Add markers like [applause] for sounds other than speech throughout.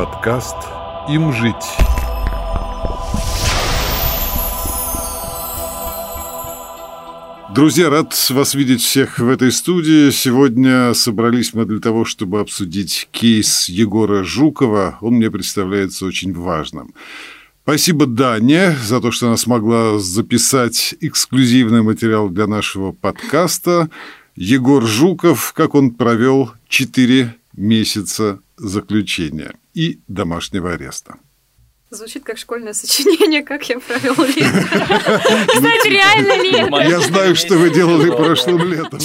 Подкаст «Им жить». Друзья, рад вас видеть всех в этой студии. Сегодня собрались мы для того, чтобы обсудить кейс Егора Жукова. Он мне представляется очень важным. Спасибо Дане за то, что она смогла записать эксклюзивный материал для нашего подкаста. Егор Жуков, как он провел 4 месяца заключения и домашнего ареста. Звучит как школьное сочинение, как я провел лето. [laughs] Кстати, реально лето. Я знаю, что вы делали прошлым летом.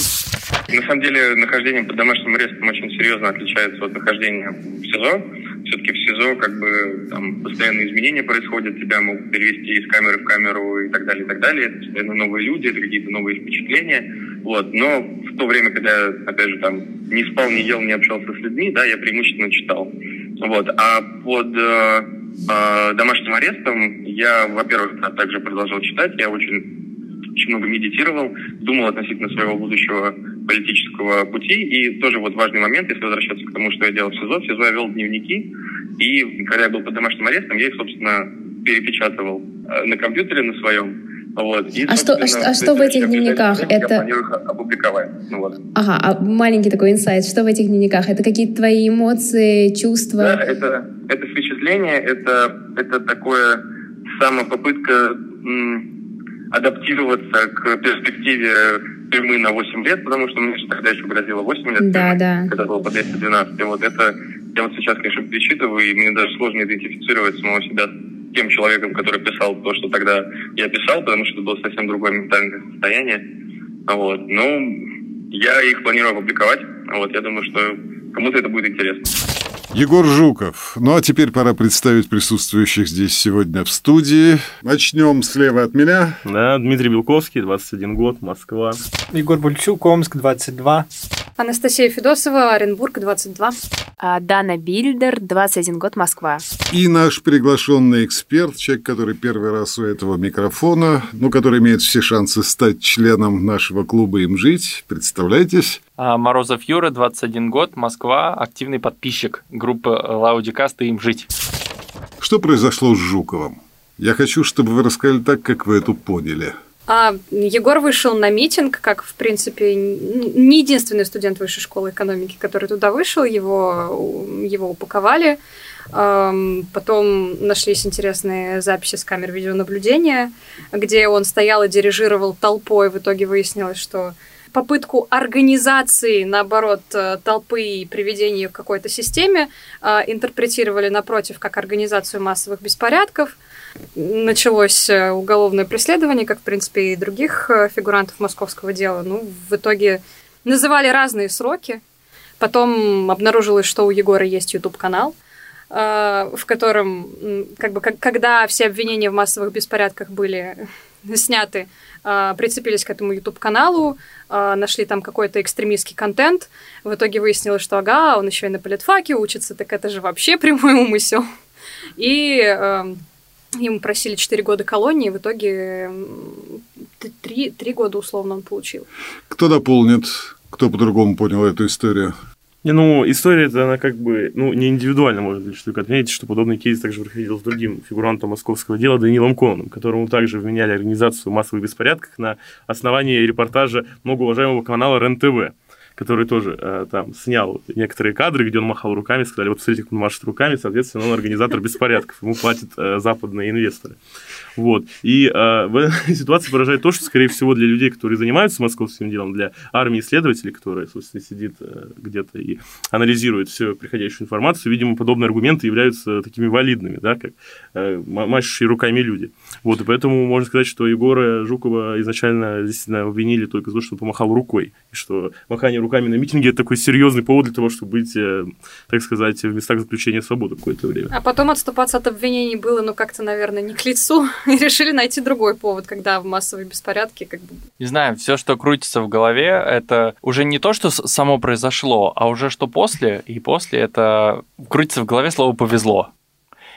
На самом деле, нахождение под домашним арестом очень серьезно отличается от нахождения в СИЗО. Все-таки в СИЗО как бы там постоянные изменения происходят, тебя могут перевести из камеры в камеру и так далее, и так далее. Это постоянно новые люди, это какие-то новые впечатления. Вот. Но в то время, когда я, опять же, там не спал, не ел, не общался с людьми, да, я преимущественно читал. Вот. А под э, э, домашним арестом я, во-первых, также продолжал читать, я очень очень много медитировал, думал относительно своего будущего политического пути. И тоже вот важный момент, если возвращаться к тому, что я делал в СИЗО. В СИЗО я вел дневники, и когда я был под домашним арестом, я их, собственно, перепечатывал э, на компьютере на своем. Вот. И, а что, а, а что в этих дневниках? Это... Я планирую их опубликовать. Ну, вот. Ага, а маленький такой инсайт. Что в этих дневниках? Это какие-то твои эмоции, чувства? Да, это, это впечатление, это, это такое самопопытка м, адаптироваться к перспективе тюрьмы на 8 лет, потому что мне же тогда еще грозило 8 лет, да, тюрьмы, да. когда было по 212. И вот это я вот сейчас, конечно, перечитываю, и мне даже сложно идентифицировать самого себя тем человеком, который писал то, что тогда я писал, потому что это было совсем другое ментальное состояние. Вот. Ну, я их планирую опубликовать. Вот, я думаю, что кому-то это будет интересно. Егор Жуков. Ну а теперь пора представить присутствующих здесь сегодня в студии. Начнем слева от меня. Да, Дмитрий Белковский, 21 год, Москва. Егор Бульчук, Омск, 22. Анастасия Федосова, Оренбург, 22. А, Дана Бильдер, 21 год, Москва. И наш приглашенный эксперт, человек, который первый раз у этого микрофона, ну, который имеет все шансы стать членом нашего клуба «Им жить». Представляйтесь. А, Морозов Юра, 21 год, Москва, активный подписчик группы Лаудикаст и «Им жить». Что произошло с Жуковым? Я хочу, чтобы вы рассказали так, как вы это поняли. А Егор вышел на митинг, как, в принципе, не единственный студент высшей школы экономики, который туда вышел, его, его упаковали. Потом нашлись интересные записи с камер видеонаблюдения, где он стоял и дирижировал толпой. В итоге выяснилось, что попытку организации, наоборот, э, толпы и приведения ее к какой-то системе э, интерпретировали напротив как организацию массовых беспорядков. Началось э, уголовное преследование, как, в принципе, и других фигурантов московского дела. Ну, в итоге называли разные сроки. Потом обнаружилось, что у Егора есть YouTube-канал, в котором, как бы, когда все обвинения в массовых беспорядках были сняты, прицепились к этому YouTube-каналу, а, нашли там какой-то экстремистский контент. В итоге выяснилось, что ага, он еще и на политфаке учится, так это же вообще [laughs] прямой умысел. И э, ему просили 4 года колонии, в итоге 3, 3 года условно он получил. Кто дополнит? Кто по-другому понял эту историю? Не, ну, история это она как бы, ну, не индивидуально, можно лишь только отметить, что подобный кейс также проходил с другим фигурантом московского дела Данилом Кононом, которому также вменяли организацию массовых беспорядков на основании репортажа многоуважаемого канала РЕН-ТВ который тоже э, там снял некоторые кадры, где он махал руками, сказали, вот смотрите, как он машет руками, соответственно, он организатор беспорядков, ему платят э, западные инвесторы. Вот. И э, в этой [laughs] ситуации поражает то, что, скорее всего, для людей, которые занимаются московским делом, для армии исследователей, которая, собственно, сидит э, где-то и анализирует всю приходящую информацию, видимо, подобные аргументы являются такими валидными, да, как э, машущие руками люди. Вот, и поэтому можно сказать, что Егора Жукова изначально действительно обвинили только за то, что он помахал рукой, и что махание руками на митинге – это такой серьезный повод для того, чтобы быть, э, так сказать, в местах заключения свободы какое-то время. А потом отступаться от обвинений было, ну, как-то, наверное, не к лицу. [laughs] и решили найти другой повод, когда в массовые беспорядки как бы... Не знаю, все, что крутится в голове, это уже не то, что само произошло, а уже что после, и после это крутится в голове слово «повезло».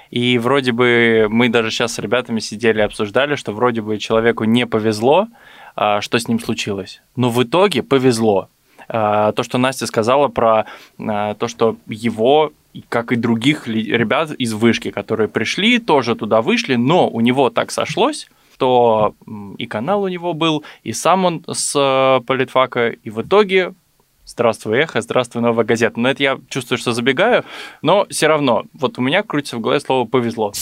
И вроде бы мы даже сейчас с ребятами сидели обсуждали, что вроде бы человеку не повезло, а, что с ним случилось. Но в итоге повезло. А, то, что Настя сказала про а, то, что его как и других ребят из вышки, которые пришли, тоже туда вышли, но у него так сошлось, что и канал у него был, и сам он с э, политфака, и в итоге Здравствуй, Эхо, здравствуй, Новая газета. Но это я чувствую, что забегаю, но все равно, вот у меня крутится в голове слово «повезло».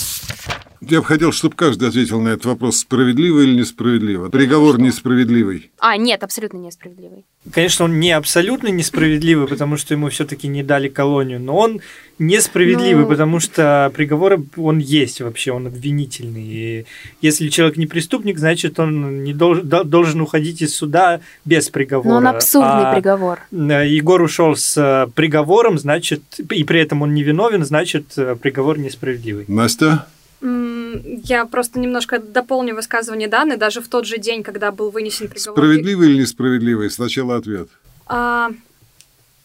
Я бы хотел, чтобы каждый ответил на этот вопрос, справедливо или несправедливо. Приговор несправедливый. А, нет, абсолютно несправедливый. Конечно, он не абсолютно несправедливый, потому что ему все-таки не дали колонию, но он несправедливый, ну... потому что приговор он есть вообще, он обвинительный. И если человек не преступник, значит, он не должен, должен уходить из суда без приговора. Но он абсурдный а приговор. Егор ушел с э, приговором, значит, и при этом он не виновен, значит, э, приговор несправедливый. Настя? Я просто немножко дополню высказывание Даны. Даже в тот же день, когда был вынесен приговор... Справедливый или несправедливый? Сначала ответ. А,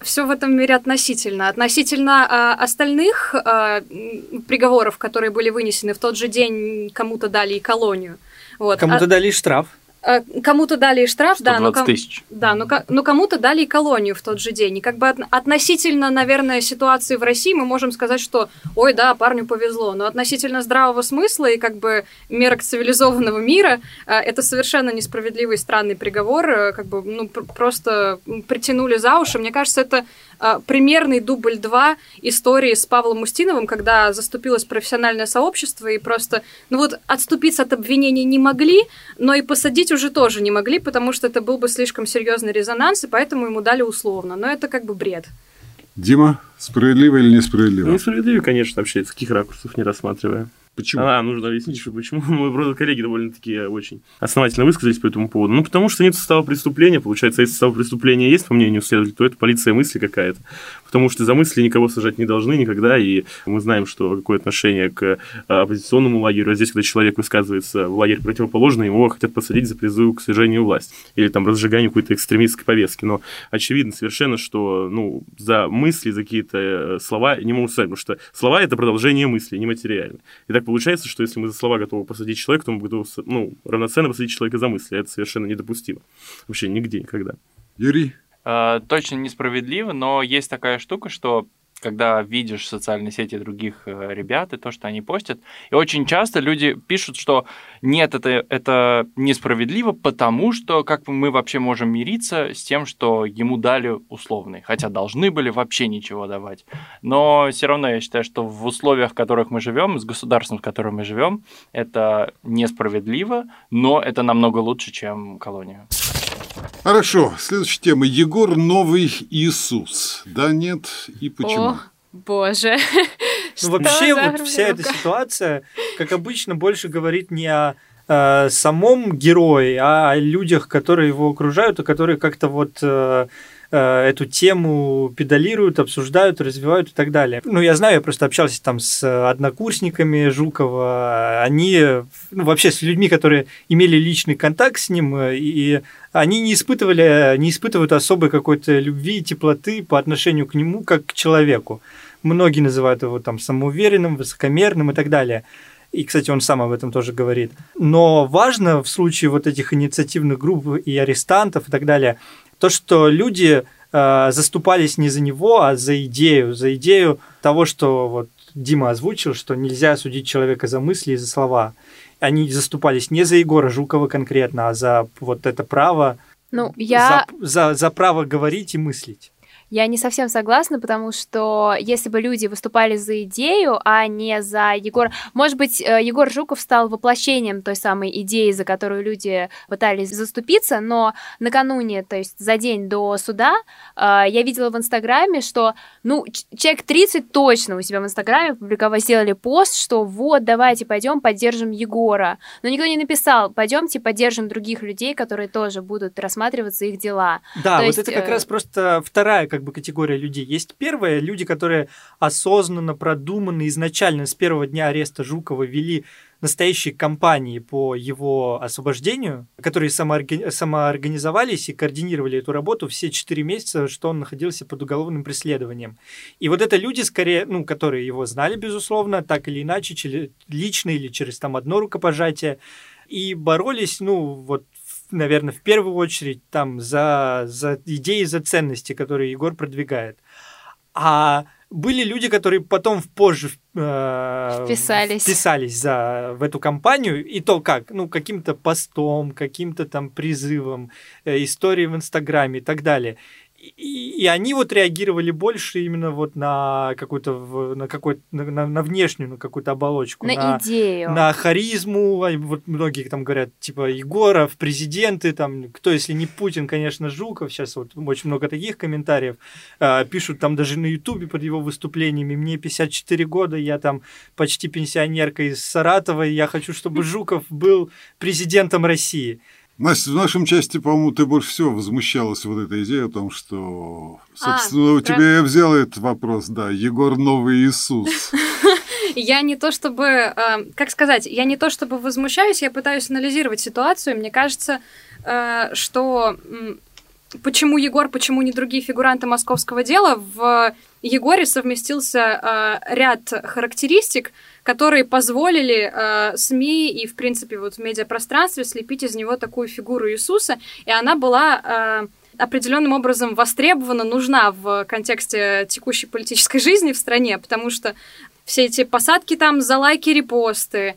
все в этом мире относительно. Относительно а, остальных а, приговоров, которые были вынесены в тот же день, кому-то дали и колонию. Вот. Кому-то а... дали штраф. Э, кому-то дали штраф, да, но, тысяч. да, но, но кому-то дали и колонию в тот же день. И как бы от, относительно, наверное, ситуации в России мы можем сказать, что, ой, да, парню повезло, но относительно здравого смысла и как бы мерок цивилизованного мира э, это совершенно несправедливый странный приговор, э, как бы, ну, просто притянули за уши. Мне кажется, это примерный дубль 2 истории с Павлом Устиновым, когда заступилось профессиональное сообщество и просто, ну вот, отступиться от обвинений не могли, но и посадить уже тоже не могли, потому что это был бы слишком серьезный резонанс, и поэтому ему дали условно. Но это как бы бред. Дима, справедливо или несправедливо? Ну, несправедливо, конечно, вообще, с каких ракурсов не рассматривая. Почему? А, нужно объяснить, что почему [laughs] мои коллеги довольно-таки очень основательно высказались по этому поводу. Ну, потому что нет состава преступления. Получается, если состав преступления есть, по мнению следователя, то это полиция мысли какая-то. Потому что за мысли никого сажать не должны никогда, и мы знаем, что какое отношение к а, оппозиционному лагерю. А здесь, когда человек высказывается в лагерь противоположный, его хотят посадить за призыв к свержению власти или там разжиганию какой-то экстремистской повестки. Но очевидно совершенно, что ну, за мысли, за какие-то э, слова не могут сказать, потому что слова – это продолжение мысли, нематериально. И так так получается, что если мы за слова готовы посадить человека, то мы готовы ну, равноценно посадить человека за мысли. Это совершенно недопустимо. Вообще нигде, никогда. Юрий? Э, точно несправедливо, но есть такая штука, что когда видишь социальные сети других э, ребят и то, что они постят. И очень часто люди пишут, что нет, это, это несправедливо, потому что как мы вообще можем мириться с тем, что ему дали условный, хотя должны были вообще ничего давать. Но все равно я считаю, что в условиях, в которых мы живем, с государством, в котором мы живем, это несправедливо, но это намного лучше, чем колония. Хорошо, следующая тема. Егор Новый Иисус. Да, нет и почему? О, боже. [laughs] Ну, вообще, вот вся эта ситуация, как обычно, больше говорит не о э, самом герое, а о людях, которые его окружают, и которые как-то вот э, Э, эту тему педалируют, обсуждают, развивают и так далее. Ну, я знаю, я просто общался там с однокурсниками Жукова, они, ну, вообще с людьми, которые имели личный контакт с ним, э, и они не испытывали, не испытывают особой какой-то любви и теплоты по отношению к нему, как к человеку. Многие называют его там самоуверенным, высокомерным и так далее. И, кстати, он сам об этом тоже говорит. Но важно в случае вот этих инициативных групп и арестантов и так далее, то, что люди э, заступались не за него, а за идею, за идею того, что вот Дима озвучил, что нельзя судить человека за мысли и за слова. Они заступались не за Егора Жукова конкретно, а за вот это право, ну, я... за, за, за право говорить и мыслить. Я не совсем согласна, потому что если бы люди выступали за идею, а не за Егора... Может быть, э, Егор Жуков стал воплощением той самой идеи, за которую люди пытались заступиться, но накануне, то есть за день до суда, э, я видела в Инстаграме, что, ну, человек 30 точно у себя в Инстаграме публиковали, сделали пост, что вот, давайте пойдем поддержим Егора. Но никто не написал, пойдемте поддержим других людей, которые тоже будут рассматриваться их дела. Да, то вот есть, это как э... раз просто вторая как как бы категория людей. Есть первые люди, которые осознанно, продуманно, изначально с первого дня ареста Жукова вели настоящие кампании по его освобождению, которые самоорги... самоорганизовались и координировали эту работу все четыре месяца, что он находился под уголовным преследованием. И вот это люди, скорее, ну, которые его знали, безусловно, так или иначе, лично или через там одно рукопожатие, и боролись, ну, вот наверное, в первую очередь там за, за идеи, за ценности, которые Егор продвигает. А были люди, которые потом позже э, вписались. вписались за, в эту компанию, и то как, ну, каким-то постом, каким-то там призывом, э, историей в Инстаграме и так далее и, и они вот реагировали больше именно вот на какую-то на какой на, на, на внешнюю на какую-то оболочку на, на идею. на харизму. Вот многие там говорят типа Егоров президенты там кто если не Путин конечно Жуков. Сейчас вот очень много таких комментариев э, пишут там даже на Ютубе под его выступлениями. Мне 54 года я там почти пенсионерка из Саратова и я хочу чтобы Жуков был президентом России Настя, в нашем части, по-моему, ты больше всего возмущалась вот этой идеей о том, что, собственно, а, у тебя я взял этот вопрос, да, Егор Новый Иисус. [laughs] Я не то чтобы, э, как сказать, я не то чтобы возмущаюсь, я пытаюсь анализировать ситуацию. Мне кажется, э, что почему Егор, почему не другие фигуранты московского дела, в Егоре совместился э, ряд характеристик, которые позволили э, СМИ и, в принципе, вот в медиапространстве слепить из него такую фигуру Иисуса, и она была э, определенным образом востребована, нужна в контексте текущей политической жизни в стране, потому что все эти посадки там за лайки, репосты,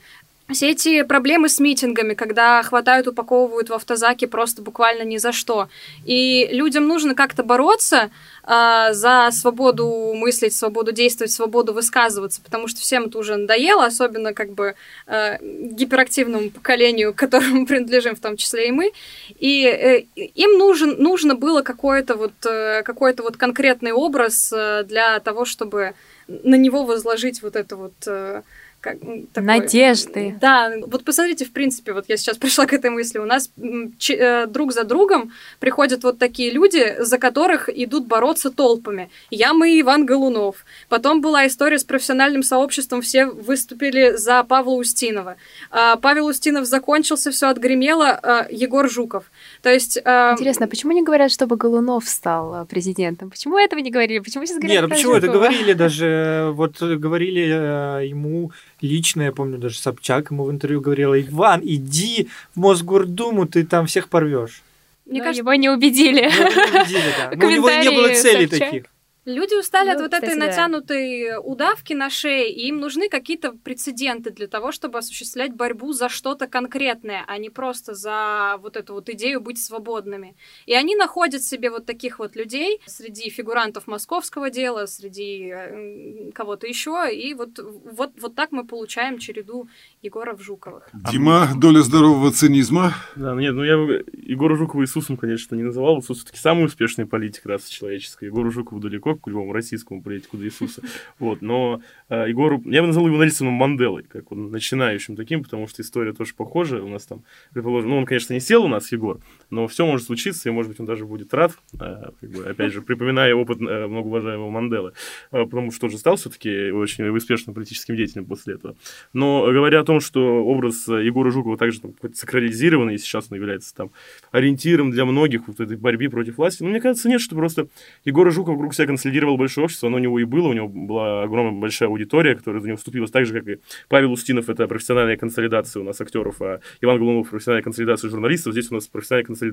все эти проблемы с митингами, когда хватают, упаковывают в автозаки просто буквально ни за что. И людям нужно как-то бороться э, за свободу мыслить, свободу действовать, свободу высказываться, потому что всем это уже надоело, особенно как бы э, гиперактивному поколению, к которому [laughs] принадлежим в том числе и мы. И э, им нужен, нужно было какой-то вот, э, какой-то вот конкретный образ э, для того, чтобы на него возложить вот это вот... Э, как, такой, Надежды. Да, вот посмотрите, в принципе, вот я сейчас [laughs] пришла к этой мысли, у нас ч, э, друг за другом приходят вот такие люди, за которых идут бороться толпами. Я, мы, Иван Голунов. Потом была история с профессиональным сообществом, все выступили за Павла Устинова. А, Павел Устинов закончился, все отгремело, а, Егор Жуков. То есть... А... Интересно, почему не говорят, чтобы Голунов стал а, президентом? Почему этого не говорили? Почему сейчас говорят Нет, ну почему это говорили [laughs] даже, вот говорили э, ему лично, я помню, даже Собчак ему в интервью говорила, Иван, иди в Мосгордуму, ты там всех порвешь. Мне кажется, его не убедили. Ну, не убедили, да. [laughs] Но у него не было целей таких. Люди устали ну, от вот кстати, этой натянутой да. удавки на шее, и им нужны какие-то прецеденты для того, чтобы осуществлять борьбу за что-то конкретное, а не просто за вот эту вот идею быть свободными. И они находят себе вот таких вот людей среди фигурантов московского дела, среди э, кого-то еще, и вот, вот, вот так мы получаем череду Егоров Жуковых. Дима, доля здорового цинизма. Да, ну нет, ну я Егора Жукова Иисусом, конечно, не называл. Иисус все-таки самый успешный политик расы человеческой. Егору Жукову далеко к любому российскому политику до Иисуса. [laughs] Вот, но э, Егору, я бы назвал его Нарисовым Манделой, как он начинающим таким, потому что история тоже похожа. У нас там, предположим, ну он, конечно, не сел у нас, Егор, но все может случиться, и, может быть, он даже будет рад, э, как бы, опять же, припоминая опыт э, многоуважаемого Манделы, э, потому что тоже стал все-таки очень успешным политическим деятелем после этого. Но говоря о том, что образ Егора Жукова также там, сакрализированный, и сейчас он является там ориентиром для многих вот этой борьбе против власти, ну, мне кажется, нет, что просто Егора Жукова вокруг себя консолидировал большое общество, оно у него и было, у него была огромная большая аудитория, которая за него вступилась, так же, как и Павел Устинов, это профессиональная консолидация у нас актеров, а Иван Голунов профессиональная консолидация журналистов, здесь у нас профессиональная консолидация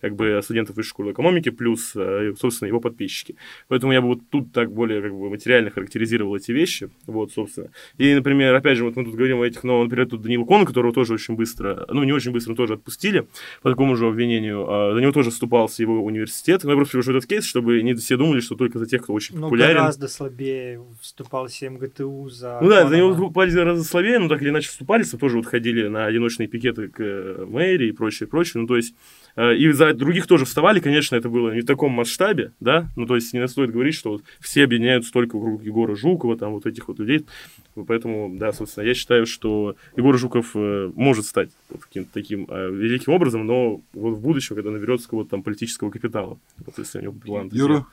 как бы студентов высшей школы экономики, плюс, э, собственно, его подписчики. Поэтому я бы вот тут так более как бы материально характеризировал эти вещи, вот, собственно. И, например, опять же, вот мы тут говорим о этих, но, например, тут Данил Кон, которого тоже очень быстро, ну, не очень быстро, но тоже отпустили по такому же обвинению, а за него тоже вступался его университет. Но я просто привожу этот кейс, чтобы не все думали, что только за тех, кто очень ну, популярен. гораздо слабее вступал 7 ГТУ за... Ну да, за него вступали гораздо слабее, но так или иначе вступали, тоже вот ходили на одиночные пикеты к э, мэрии и прочее, прочее. Ну, то есть и за других тоже вставали, конечно, это было не в таком масштабе, да, ну, то есть не стоит говорить, что вот все объединяются только вокруг Егора Жукова, там, вот этих вот людей, поэтому, да, собственно, я считаю, что Егор Жуков э, может стать вот каким-то таким э, великим образом, но вот в будущем, когда наберется какого-то там политического капитала, вот если у него план. Юра?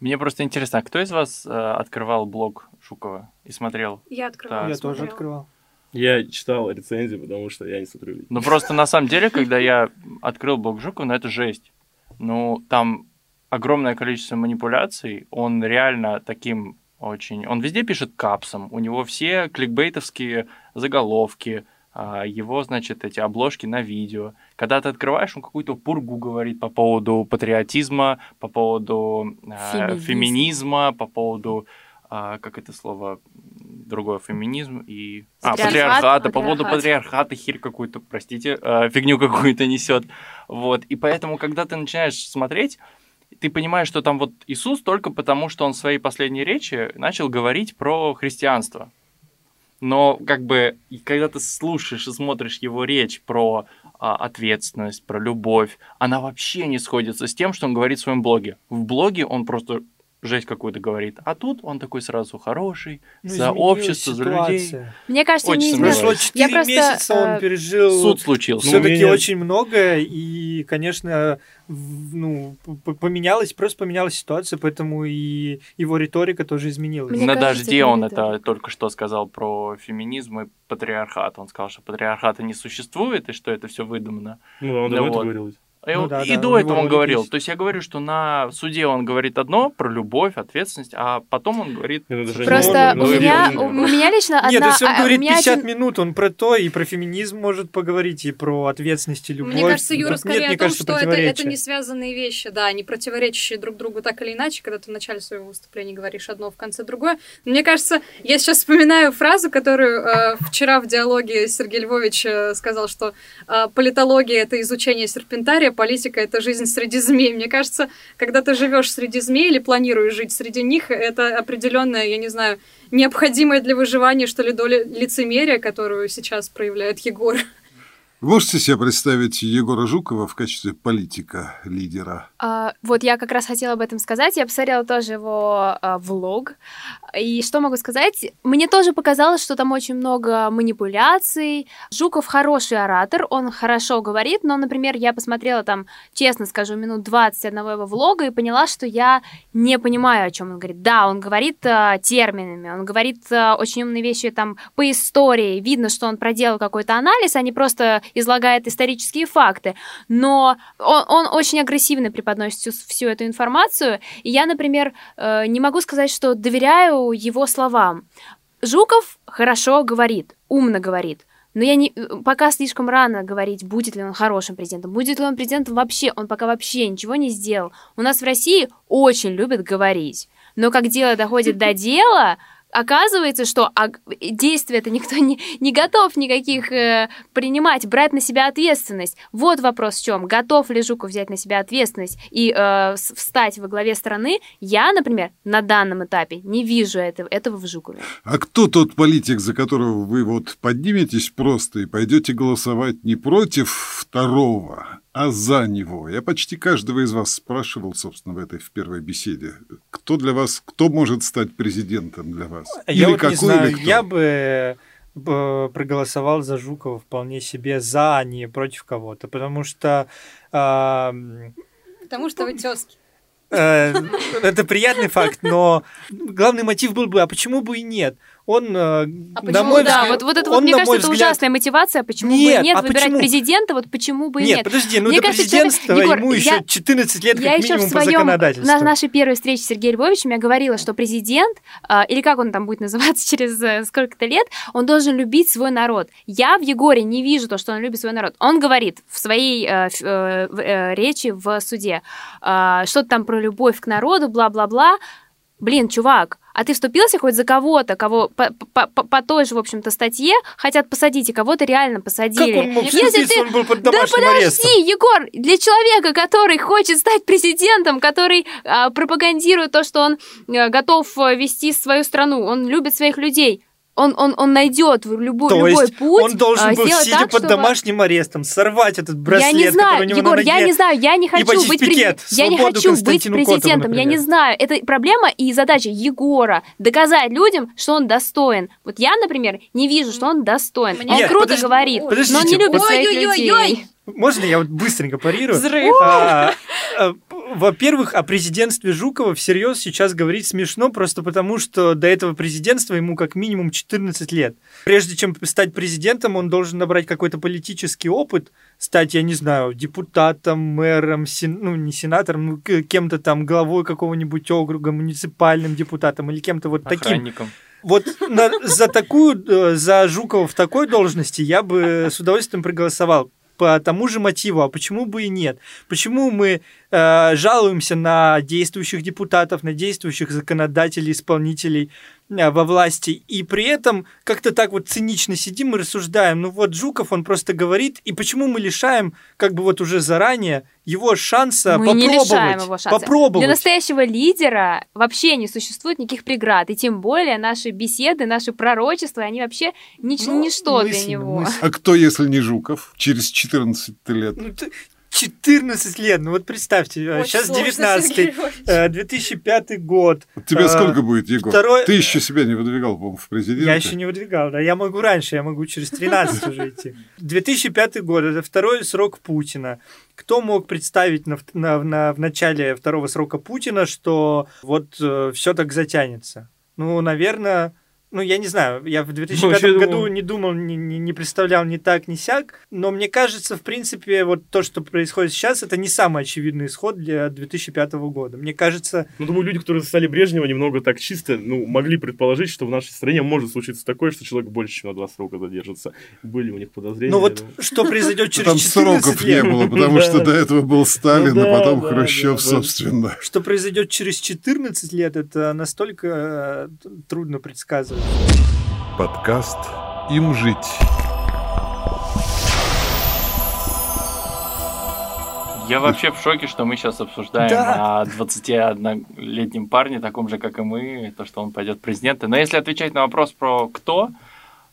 Мне просто интересно, а кто из вас э, открывал блог Жукова и смотрел? Я открывал. Я тоже открывал. Я читал рецензии, потому что я не смотрю видео. Ну просто на самом деле, когда я открыл блог Жукова, ну это жесть. Ну там огромное количество манипуляций, он реально таким очень... Он везде пишет капсом, у него все кликбейтовские заголовки, а, его, значит, эти обложки на видео. Когда ты открываешь, он какую-то пургу говорит по поводу патриотизма, по поводу э, феминизма, по поводу а, как это слово, другое, феминизм и... А, патриархата, по поводу патриархата херь какую-то, простите, а, фигню какую-то несет. Вот, и поэтому, когда ты начинаешь смотреть, ты понимаешь, что там вот Иисус только потому, что он в своей последней речи начал говорить про христианство. Но как бы, когда ты слушаешь и смотришь его речь про а, ответственность, про любовь, она вообще не сходится с тем, что он говорит в своем блоге. В блоге он просто жесть какую-то говорит. А тут он такой сразу хороший, ну, за общество, ситуация. за людей. Мне кажется, очень не Прошло 4 Я месяца он э, пережил. Суд случился. Все-таки ну, очень много, и, конечно, ну, поменялась, просто поменялась ситуация, поэтому и его риторика тоже изменилась. Мне На кажется, дожде он это только что сказал про феминизм и патриархат. Он сказал, что патриархата не существует, и что это все выдумано. Ну, он ну, вот. это говорил. И, ну, да, и да, до этого он говорил. То есть я говорю, что на суде он говорит одно про любовь, ответственность, а потом он говорит... Просто у, меня, у меня лично одна... Нет, есть он говорит 50 один... минут, он про то, и про феминизм может поговорить, и про ответственность и любовь. Мне кажется, Юра, скорее о том, кажется, что это, это не связанные вещи, да, не противоречащие друг другу так или иначе, когда ты в начале своего выступления говоришь одно, в конце другое. Мне кажется, я сейчас вспоминаю фразу, которую э, вчера в диалоге Сергей Львович э, сказал, что э, политология — это изучение серпентария, политика — это жизнь среди змей. Мне кажется, когда ты живешь среди змей или планируешь жить среди них, это определенная, я не знаю, необходимая для выживания, что ли, доля лицемерия, которую сейчас проявляет Егор. Можете себе представить Егора Жукова в качестве политика, лидера? А, вот я как раз хотела об этом сказать. Я посмотрела тоже его а, влог. И что могу сказать? Мне тоже показалось, что там очень много манипуляций. Жуков хороший оратор, он хорошо говорит, но, например, я посмотрела там, честно скажу, минут 20 одного его влога и поняла, что я не понимаю, о чем он говорит. Да, он говорит а, терминами, он говорит а, очень умные вещи там по истории. Видно, что он проделал какой-то анализ, а не просто излагает исторические факты, но он, он очень агрессивно преподносит всю, всю эту информацию, и я, например, э, не могу сказать, что доверяю его словам. Жуков хорошо говорит, умно говорит, но я не, пока слишком рано говорить, будет ли он хорошим президентом, будет ли он президентом вообще, он пока вообще ничего не сделал. У нас в России очень любят говорить, но как дело доходит до дела, оказывается, что действия это никто не, не готов никаких э, принимать, брать на себя ответственность. Вот вопрос в чем. Готов ли Жуков взять на себя ответственность и э, встать во главе страны? Я, например, на данном этапе не вижу этого, этого в Жукове. А кто тот политик, за которого вы вот подниметесь просто и пойдете голосовать не против второго, а за него. Я почти каждого из вас спрашивал, собственно, в этой в первой беседе. Кто для вас, кто может стать президентом для вас? Я или вот какой, не знаю, я бы проголосовал за Жукова вполне себе за, а не против кого-то, потому что... Э, потому что вы тезки. Э, это приятный факт, но главный мотив был бы, а почему бы и нет? Он, э, а на мой да, взгляд, вот, вот это вот, мне кажется, это взгляд... ужасная мотивация, почему нет, бы нет а выбирать почему? президента, вот почему бы и нет. Нет, подожди, ну мне до кажется, президентства Егор, ему я, еще 14 лет я как минимум в своем, по законодательству. На нашей первой встрече с Сергеем Львовичем я говорила, что президент, э, или как он там будет [laughs] называться через э, сколько-то лет, он должен любить свой народ. Я в Егоре не вижу то, что он любит свой народ. Он говорит в своей э, э, э, речи в суде э, что-то там про любовь к народу, бла-бла-бла. Блин, чувак, а ты вступился хоть за кого-то, кого по, по, по, по той же, в общем-то, статье хотят посадить, и кого-то реально посадили. Как он мог Если ты... он был под Да подожди, арестом. Егор, для человека, который хочет стать президентом, который а, пропагандирует то, что он а, готов э, вести свою страну, он любит своих людей, он, он, он найдет любой, То любой есть путь. Он должен а, был, сидя так, под чтобы... домашним арестом, сорвать этот браслет, я не знаю, который у него Егор, на ноге, я не знаю, я не хочу быть пикет, я не хочу быть президентом, Котову, я не знаю. Это проблема и задача Егора доказать людям, что он достоин. Вот я, например, не вижу, что он достоин. Мне... Он Нет, круто подожди, говорит, подождите, но он не любит своих людей. Можно я вот быстренько парирую? Взрыв. А, [laughs] а, во-первых, о президентстве Жукова всерьез сейчас говорить смешно, просто потому что до этого президентства ему как минимум 14 лет. Прежде чем стать президентом, он должен набрать какой-то политический опыт, стать, я не знаю, депутатом, мэром, сен... ну, не сенатором, ну, кем-то там, главой какого-нибудь округа, муниципальным депутатом или кем-то вот таким. Вот на, за такую, э, за Жукова в такой должности я бы с удовольствием проголосовал по тому же мотиву, а почему бы и нет? Почему мы э, жалуемся на действующих депутатов, на действующих законодателей, исполнителей, во власти, и при этом как-то так вот цинично сидим и рассуждаем. Ну вот Жуков, он просто говорит, и почему мы лишаем, как бы вот уже заранее, его шанса мы попробовать. Не лишаем его шанса. Попробовать. Для настоящего лидера вообще не существует никаких преград, и тем более наши беседы, наши пророчества, они вообще нич- ну, ничто мысленно, для него. Мысленно. А кто, если не Жуков, через 14 лет? Ну, ты, 14 лет, ну вот представьте, э, Очень сейчас 19 2005 э, год. Тебе э, сколько будет, Егор? Второй... Ты еще себя не выдвигал, по-моему, в президенты. Я еще не выдвигал, да, я могу раньше, я могу через 13 уже идти. 2005 год, это второй срок Путина. Кто мог представить на, на, на, в начале второго срока Путина, что вот э, все так затянется? Ну, наверное, ну, я не знаю, я в 2005 ну, году думаю... не думал, не, не, не представлял ни так, ни сяк, но мне кажется, в принципе, вот то, что происходит сейчас, это не самый очевидный исход для 2005 года. Мне кажется... Ну, думаю, люди, которые застали Брежнева, немного так чисто, ну, могли предположить, что в нашей стране может случиться такое, что человек больше, чем на два срока задержится. Были у них подозрения. Ну, вот но... что произойдет через Там 14 сроков не было, потому что до этого был Сталин, а потом Хрущев, собственно. Что произойдет через 14 лет, это настолько э, трудно предсказывать. Подкаст «Им жить». Я вообще в шоке, что мы сейчас обсуждаем да. о 21-летнем парне, таком же, как и мы, то, что он пойдет президентом. Но если отвечать на вопрос про кто,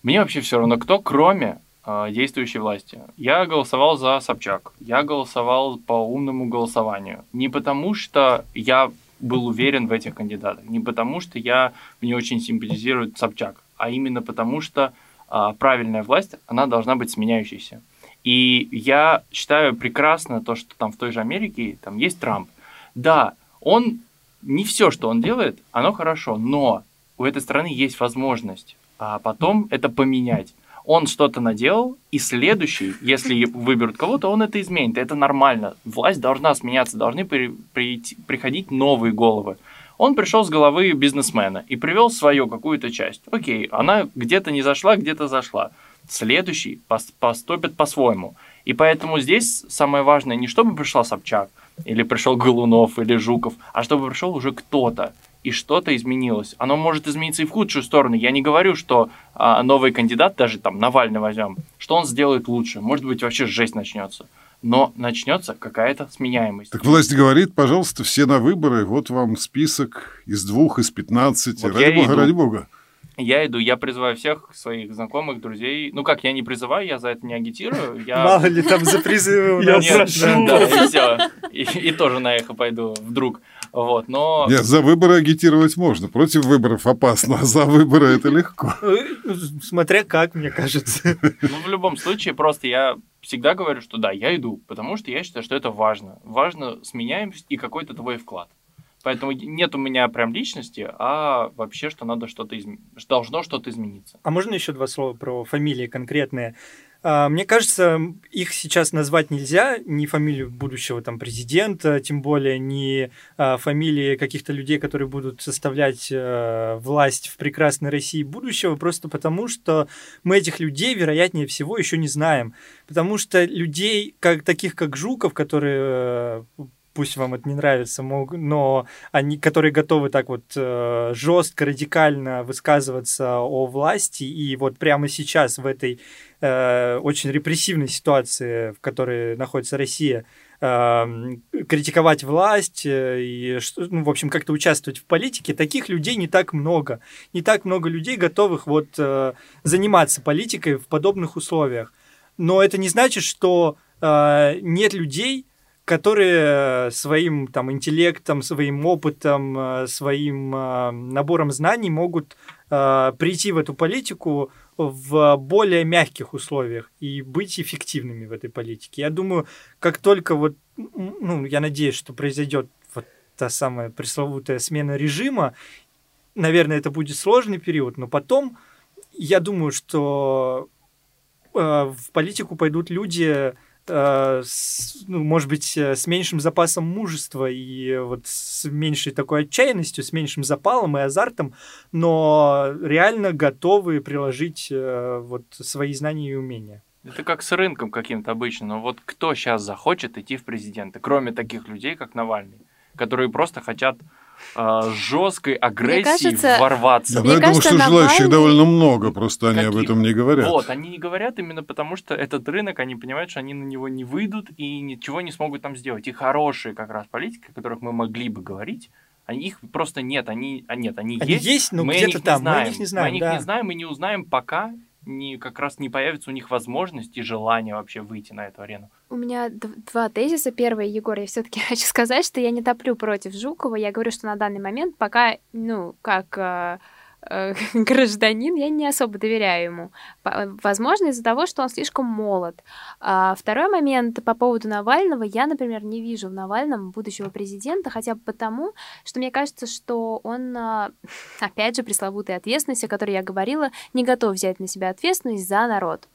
мне вообще все равно кто, кроме э, действующей власти. Я голосовал за Собчак. Я голосовал по умному голосованию. Не потому, что я был уверен в этих кандидатах. Не потому, что я мне очень симпатизирует Собчак, а именно потому, что а, правильная власть, она должна быть сменяющейся. И я считаю прекрасно то, что там в той же Америке там есть Трамп. Да, он не все, что он делает, оно хорошо, но у этой страны есть возможность а потом это поменять он что-то наделал, и следующий, если выберут кого-то, он это изменит. Это нормально. Власть должна сменяться, должны при, при, приходить новые головы. Он пришел с головы бизнесмена и привел свою какую-то часть. Окей, она где-то не зашла, где-то зашла. Следующий поступит по-своему. И поэтому здесь самое важное не чтобы пришла Собчак, или пришел Голунов, или Жуков, а чтобы пришел уже кто-то и что-то изменилось. Оно может измениться и в худшую сторону. Я не говорю, что а, новый кандидат, даже там Навальный возьмем, что он сделает лучше. Может быть, вообще жесть начнется. Но начнется какая-то сменяемость. Так власть говорит, пожалуйста, все на выборы. Вот вам список из двух, из пятнадцати. Вот ради бога, иду. ради бога. Я иду, я призываю всех своих знакомых, друзей. Ну как, я не призываю, я за это не агитирую. Я... [laughs] Мало ли там за призывы у нас. Я прошу. Да, и все. И, тоже на эхо пойду вдруг. Вот, но... Нет, за выборы агитировать можно. Против выборов опасно, а за выборы это легко. Смотря как, мне кажется. Ну, в любом случае, просто я всегда говорю, что да, я иду, потому что я считаю, что это важно. Важно сменяемость и какой-то твой вклад. Поэтому нет у меня прям личности, а вообще, что надо что-то изменить, должно что-то измениться. А можно еще два слова про фамилии конкретные? А, мне кажется, их сейчас назвать нельзя, ни фамилию будущего там президента, тем более ни а, фамилии каких-то людей, которые будут составлять э, власть в прекрасной России будущего, просто потому что мы этих людей, вероятнее всего, еще не знаем. Потому что людей, как, таких как Жуков, которые э, пусть вам это не нравится, но они, которые готовы так вот э, жестко, радикально высказываться о власти, и вот прямо сейчас в этой э, очень репрессивной ситуации, в которой находится Россия, эм, критиковать власть э, и, ну, в общем, как-то участвовать в политике, таких людей не так много. Не так много людей, готовых вот заниматься политикой в подобных условиях. Но это не значит, что нет людей, которые своим там интеллектом, своим опытом, э, своим э, набором знаний могут э, прийти в эту политику в более мягких условиях и быть эффективными в этой политике. Я думаю, как только вот, ну, я надеюсь, что произойдет вот та самая пресловутая смена режима, наверное, это будет сложный период, но потом я думаю, что в политику пойдут люди, Э, с, ну, может быть, э, с меньшим запасом мужества и вот с меньшей такой отчаянностью, с меньшим запалом и азартом, но реально готовы приложить э, вот свои знания и умения. Это как с рынком каким-то обычно. Но вот кто сейчас захочет идти в президенты, кроме таких людей, как Навальный, которые просто хотят э, жесткой агрессии кажется, ворваться. Да, я думаю, что Навальный... желающих довольно много, просто они Каких? об этом не говорят. Вот, они не говорят именно потому, что этот рынок, они понимают, что они на него не выйдут и ничего не смогут там сделать. И хорошие как раз политики, о которых мы могли бы говорить, они, их просто нет, они, а нет, они, они есть, есть но мы где-то там, мы о них не знаем. Мы о них да. не знаем и не узнаем, пока не, как раз не появится у них возможность и желание вообще выйти на эту арену. У меня два тезиса. Первый, Егор, я все-таки [laughs] хочу сказать, что я не топлю против Жукова. Я говорю, что на данный момент пока, ну, как э, э, [laughs] гражданин, я не особо доверяю ему. Возможно, из-за того, что он слишком молод. А второй момент по поводу Навального. Я, например, не вижу в Навальном будущего президента, хотя бы потому, что мне кажется, что он, а, [laughs] опять же, пресловутой ответственности, о которой я говорила, не готов взять на себя ответственность за народ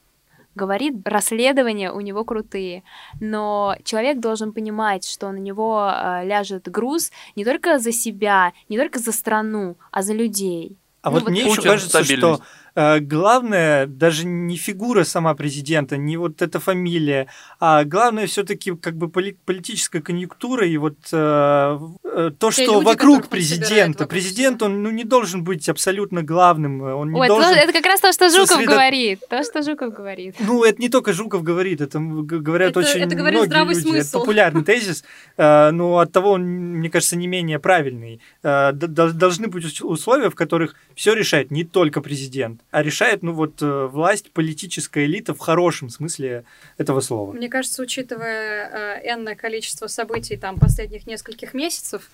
говорит, расследования у него крутые, но человек должен понимать, что на него э, ляжет груз не только за себя, не только за страну, а за людей. А ну, вот, вот мне еще кажется, что главное даже не фигура сама президента, не вот эта фамилия, а главное все-таки как бы политическая конъюнктура и вот э, э то, Те что люди, вокруг президента. Вокруг Президент, он ну, не должен быть абсолютно главным. Он не Ой, должен это, это как раз то, что Жуков сосредо... говорит. То, что Жуков говорит. Ну, это не только Жуков говорит, это говорят это, очень это многие здравый люди. Смысл. Это популярный [laughs] тезис, э, но от того он, мне кажется, не менее правильный. Должны быть условия, в которых все решает не только президент а решает, ну вот, э, власть, политическая элита в хорошем смысле этого слова. Мне кажется, учитывая э, энное количество событий там последних нескольких месяцев,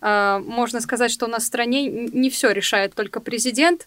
э, можно сказать, что у нас в стране не все решает только президент.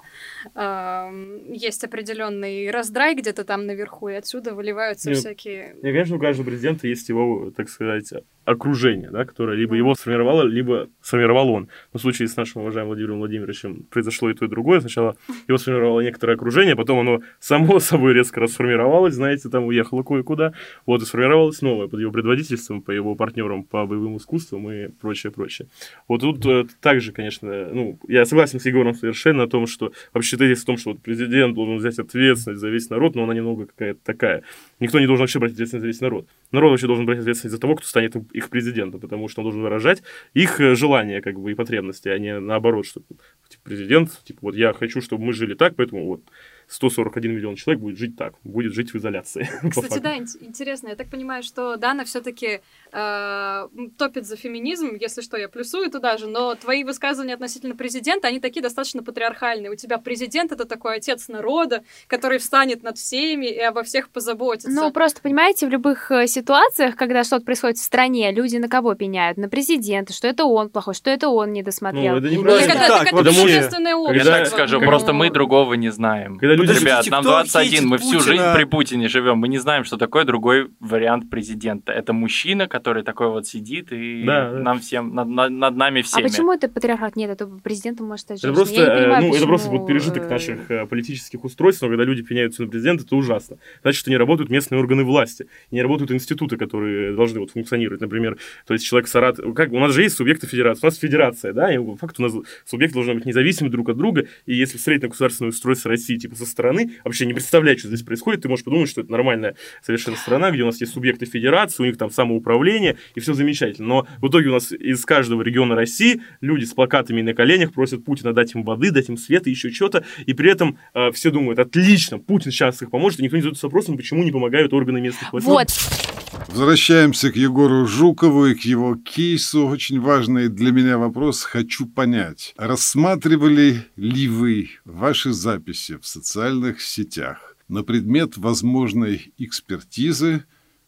Э, есть определенный раздрай где-то там наверху, и отсюда выливаются Нет, всякие... Мне, конечно, у каждого президента есть его, так сказать, окружение, да, которое либо его сформировало, либо сформировал он. Но в случае с нашим уважаемым Владимиром Владимировичем произошло и то, и другое. Сначала его сформировало некоторое окружение, потом оно само [laughs] собой резко расформировалось, знаете, там уехало кое-куда. Вот и сформировалось новое под его предводительством, по его партнерам по боевым искусствам и прочее, прочее. Вот тут э, также, конечно, ну, я согласен с Егором совершенно о том, что вообще тезис в том, что вот президент должен взять ответственность за весь народ, но она немного какая-то такая. Никто не должен вообще брать ответственность за весь народ. Народ вообще должен брать ответственность за того, кто станет их президентом, потому что он должен выражать их э, желания как бы, и потребности, а не наоборот, что типа, президент, типа, вот я хочу, чтобы мы жили так, поэтому вот 141 миллион человек будет жить так, будет жить в изоляции. [laughs] Кстати, да, интересно. Я так понимаю, что Дана все-таки э, топит за феминизм, если что, я плюсую туда же, но твои высказывания относительно президента, они такие достаточно патриархальные. У тебя президент — это такой отец народа, который встанет над всеми и обо всех позаботится. Ну, просто, понимаете, в любых э, ситуациях, когда что-то происходит в стране, люди на кого пеняют? На президента, что это он плохой, что это он не досмотрел. Ну, это не ну, это, так, это, это общественное Я так скажу, просто мы другого не знаем. Когда люди... Ребят, нам 21, мы всю жизнь при Путине живем, мы не знаем, что такое другой вариант президента. Это мужчина, который такой вот сидит и да, нам да. всем, над, над, над нами всеми. А почему это патриархат? Нет, это президентом может стать женщина. Это просто, понимаю, ну, это просто вот пережиток э, наших э, политических устройств, но когда люди пеняются на президента, это ужасно. Значит, что не работают местные органы власти, не работают институты, которые должны вот функционировать. Например, то есть человек Сарат... Как, у нас же есть субъекты федерации, у нас федерация, да, и факт у нас субъекты должны быть независимы друг от друга, и если смотреть на государственное устройство России, типа, со стороны, вообще не представлять, что здесь происходит, ты можешь подумать, что это нормальная совершенно страна, где у нас есть субъекты федерации, у них там самоуправление, и все замечательно. Но в итоге у нас из каждого региона России люди с плакатами на коленях просят Путина дать им воды, дать им свет и еще что-то, и при этом э, все думают, отлично, Путин сейчас их поможет, и никто не задается вопросом, почему не помогают органы местных властей. Вот. Возвращаемся к Егору Жукову и к его кейсу. Очень важный для меня вопрос. Хочу понять, рассматривали ли вы ваши записи в социальных сетях на предмет возможной экспертизы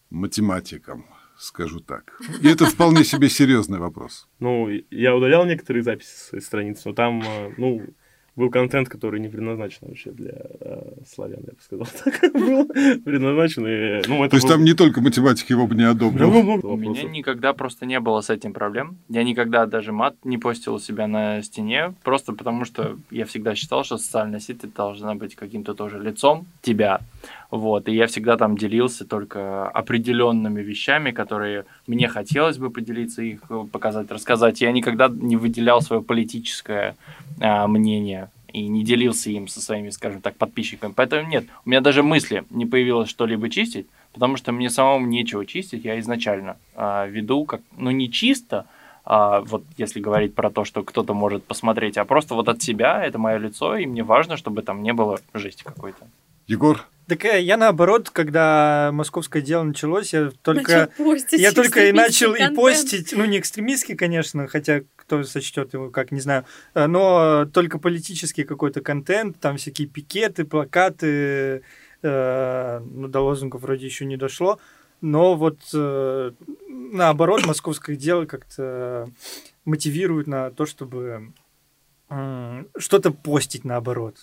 математикам? скажу так. И это вполне себе серьезный вопрос. Ну, я удалял некоторые записи с своей страницы, но там, э, ну, был контент, который не предназначен вообще для э, славян, я бы сказал [laughs] так. был предназначен. И, ну, это То есть был... там не только математик его бы не одобрил. Ну, У меня никогда просто не было с этим проблем. Я никогда даже мат не постил у себя на стене, просто потому что я всегда считал, что социальная сеть должна быть каким-то тоже лицом тебя. Вот, и я всегда там делился только определенными вещами, которые мне хотелось бы поделиться, их показать, рассказать. Я никогда не выделял свое политическое а, мнение и не делился им со своими, скажем так, подписчиками. Поэтому нет, у меня даже мысли не появилось что-либо чистить, потому что мне самому нечего чистить. Я изначально э, веду как, ну не чисто, а, вот если говорить про то, что кто-то может посмотреть, а просто вот от себя, это мое лицо, и мне важно, чтобы там не было жести какой-то. Егор? Так э, я наоборот, когда московское дело началось, я только, я только и начал контент. и постить, ну не экстремистский, конечно, хотя кто сочтет его как, не знаю, э, но только политический какой-то контент, там всякие пикеты, плакаты, э, ну до лозунгов вроде еще не дошло, но вот э, наоборот московское дело как-то мотивирует на то, чтобы что-то постить наоборот.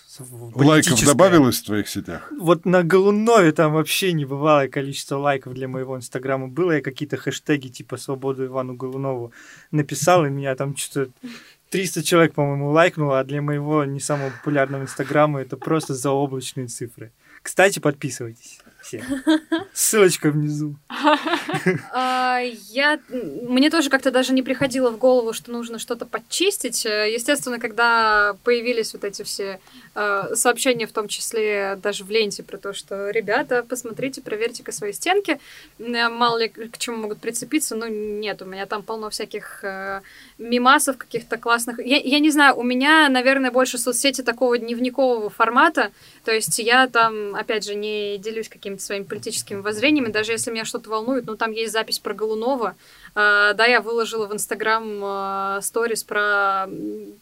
Лайков добавилось в твоих сетях? Вот на Голунове там вообще небывалое количество лайков для моего инстаграма было. Я какие-то хэштеги типа «Свободу Ивану Голунову» написал, и меня там что-то 300 человек, по-моему, лайкнуло, а для моего не самого популярного инстаграма это просто заоблачные цифры. Кстати, подписывайтесь все. Ссылочка внизу. [laughs] А, я... Мне тоже как-то даже не приходило в голову, что нужно что-то подчистить. Естественно, когда появились вот эти все сообщения, в том числе даже в ленте, про то, что ребята, посмотрите, проверьте-ка свои стенки, мало ли к чему могут прицепиться. Ну, нет, у меня там полно всяких а, мимасов каких-то классных. Я, я не знаю, у меня, наверное, больше соцсети такого дневникового формата. То есть я там, опять же, не делюсь какими-то своими политическими воззрениями, даже если меня что-то волнует, ну, там есть запись про Голунова, да, я выложила в Инстаграм uh, сторис про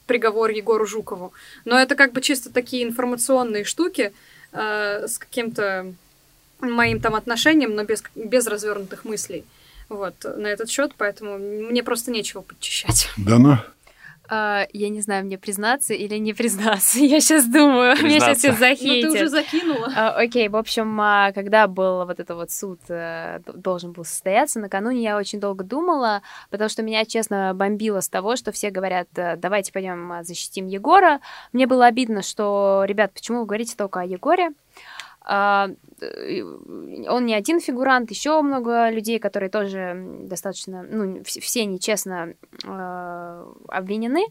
приговор Егору Жукову. Но это как бы чисто такие информационные штуки uh, с каким-то моим там отношением, но без, без развернутых мыслей. Вот, на этот счет, поэтому мне просто нечего подчищать. Да, Uh, я не знаю, мне признаться или не признаться. [laughs] Я сейчас думаю, [laughs] признаться. меня сейчас все захейтят. Ну, ты уже закинула. Uh, окей, в общем, uh, когда был вот это вот суд, э, должен был состояться, накануне я очень долго думала, потому что меня, честно, бомбило с того, что все говорят, э, давайте пойдем защитим Егора. Мне было обидно, что, ребят, почему вы говорите только о Егоре? А, он не один фигурант, еще много людей, которые тоже достаточно, ну, все нечестно э, обвинены.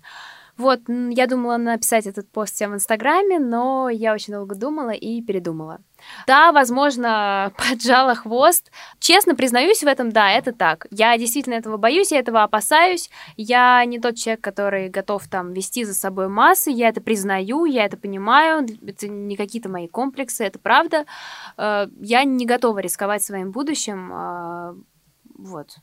Вот, я думала написать этот пост всем в Инстаграме, но я очень долго думала и передумала. Да, возможно, [laughs] поджала хвост. Честно признаюсь в этом, да, это так. Я действительно этого боюсь, я этого опасаюсь. Я не тот человек, который готов там вести за собой массы. Я это признаю, я это понимаю. Это не какие-то мои комплексы, это правда. Э, я не готова рисковать своим будущим. Э, вот.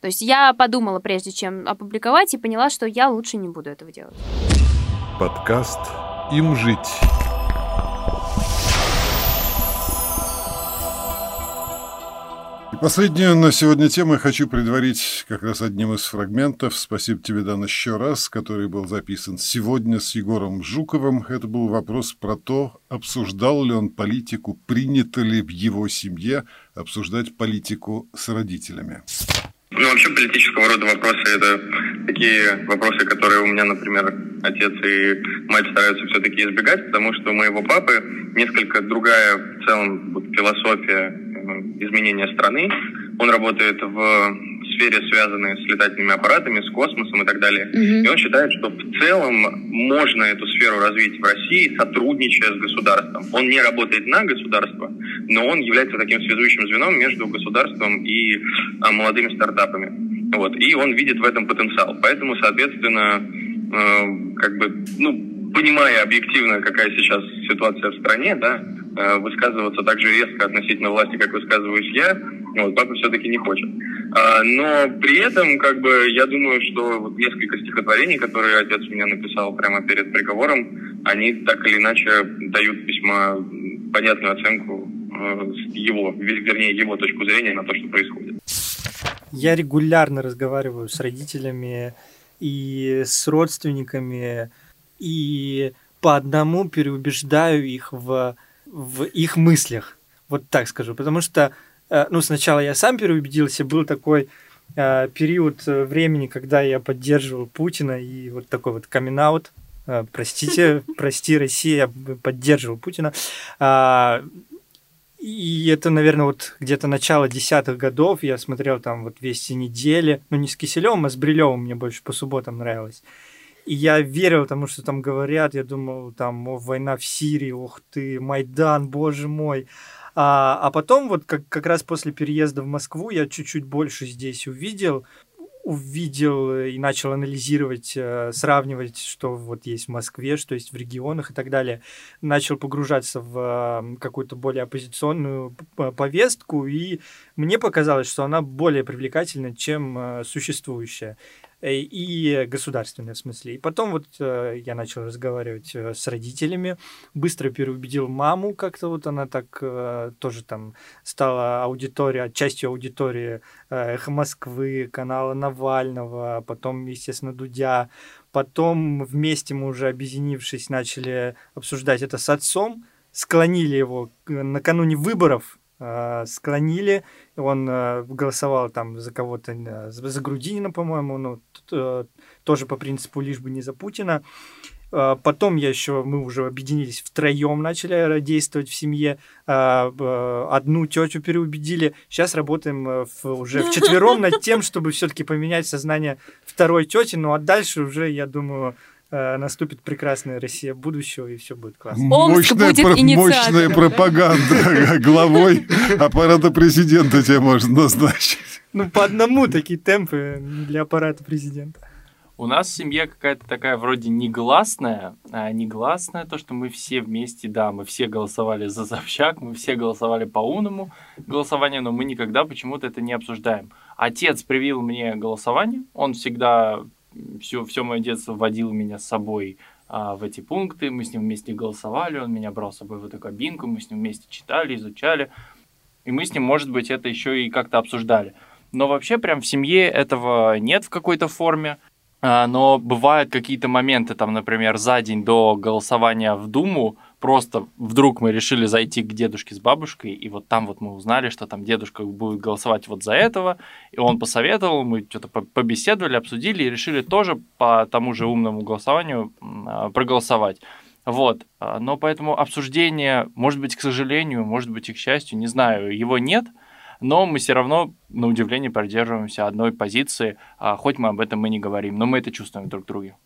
То есть я подумала, прежде чем опубликовать, и поняла, что я лучше не буду этого делать. Подкаст «Им жить». Последнюю на сегодня тему я хочу предварить как раз одним из фрагментов. Спасибо тебе, Дан, еще раз, который был записан сегодня с Егором Жуковым. Это был вопрос про то, обсуждал ли он политику, принято ли в его семье обсуждать политику с родителями. Ну, вообще политического рода вопросы – это такие вопросы, которые у меня, например, отец и мать стараются все-таки избегать, потому что у моего папы несколько другая в целом философия э, изменения страны. Он работает в сфере, связанной с летательными аппаратами, с космосом и так далее. Mm-hmm. И он считает, что в целом можно эту сферу развить в России, сотрудничая с государством. Он не работает на государство, но он является таким связующим звеном между государством и а, молодыми стартапами. Вот. И он видит в этом потенциал. Поэтому, соответственно, э, как бы, ну, понимая объективно, какая сейчас ситуация в стране, да, э, высказываться так же резко относительно власти, как высказываюсь я, вот, папа все-таки не хочет. А, но при этом, как бы, я думаю, что вот несколько стихотворений, которые отец меня написал прямо перед приговором, они так или иначе дают весьма понятную оценку э, его, вернее, его точку зрения на то, что происходит. Я регулярно разговариваю с родителями и с родственниками, и по одному переубеждаю их в, в их мыслях. Вот так скажу. Потому что Э, ну, сначала я сам переубедился, был такой э, период э, времени, когда я поддерживал Путина, и вот такой вот камин -аут. Простите, [laughs] прости, Россия, я поддерживал Путина. А, и это, наверное, вот где-то начало десятых годов. Я смотрел там вот «Вести недели». Ну, не с Киселевым, а с Брилевым мне больше по субботам нравилось. И я верил тому, что там говорят, я думал, там, о, война в Сирии, ух ты, Майдан, боже мой. А, а потом, вот как, как раз после переезда в Москву, я чуть-чуть больше здесь увидел, увидел и начал анализировать, э, сравнивать, что вот есть в Москве, что есть в регионах и так далее. Начал погружаться в какую-то более оппозиционную повестку, и мне показалось, что она более привлекательна, чем э, существующая. Э, и государственное в смысле. И потом вот э, я начал разговаривать э, с родителями, быстро переубедил маму, как-то вот она так тоже там стала аудитория, частью аудитории «Эхо Москвы», канала Навального, потом, естественно, Дудя. Потом вместе мы уже объединившись начали обсуждать это с отцом, склонили его накануне выборов, склонили он э, голосовал там за кого-то, э, за Грудинина, по-моему, ну, э, тоже по принципу лишь бы не за Путина. Э, потом я еще, мы уже объединились втроем, начали действовать в семье. Одну тетю переубедили. Сейчас работаем э, в, уже в четвером над тем, [laughs] чтобы все-таки поменять сознание второй тети. Ну а дальше уже, я думаю, наступит прекрасная Россия будущего, и все будет классно. мощная, будет про- мощная пропаганда [laughs] главой аппарата президента тебя можно назначить. Ну, по одному такие темпы для аппарата президента. У нас семья какая-то такая вроде негласная, а негласная то, что мы все вместе, да, мы все голосовали за Собчак, мы все голосовали по умному голосованию, но мы никогда почему-то это не обсуждаем. Отец привил мне голосование, он всегда все, все мое детство водил меня с собой а, в эти пункты, мы с ним вместе голосовали, он меня брал с собой в эту кабинку, мы с ним вместе читали, изучали, и мы с ним, может быть, это еще и как-то обсуждали. Но вообще прям в семье этого нет в какой-то форме, но бывают какие-то моменты, там, например, за день до голосования в Думу, просто вдруг мы решили зайти к дедушке с бабушкой, и вот там вот мы узнали, что там дедушка будет голосовать вот за этого, и он посоветовал, мы что-то побеседовали, обсудили и решили тоже по тому же умному голосованию а, проголосовать. Вот, а, но поэтому обсуждение, может быть, к сожалению, может быть, и к счастью, не знаю, его нет, но мы все равно, на удивление, придерживаемся одной позиции, а, хоть мы об этом и не говорим, но мы это чувствуем друг в друге.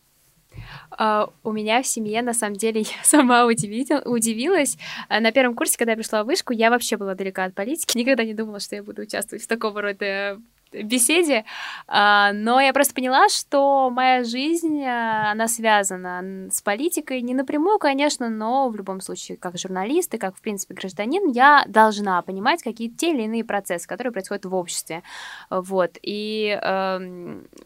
Uh, у меня в семье, на самом деле, [laughs] я сама удивитель, удивилась. Uh, на первом курсе, когда я пришла в вышку, я вообще была далека от политики. Никогда не думала, что я буду участвовать в такого рода беседе, а, но я просто поняла, что моя жизнь, а, она связана с политикой, не напрямую, конечно, но в любом случае, как журналист и как, в принципе, гражданин, я должна понимать какие-то те или иные процессы, которые происходят в обществе, вот, и э,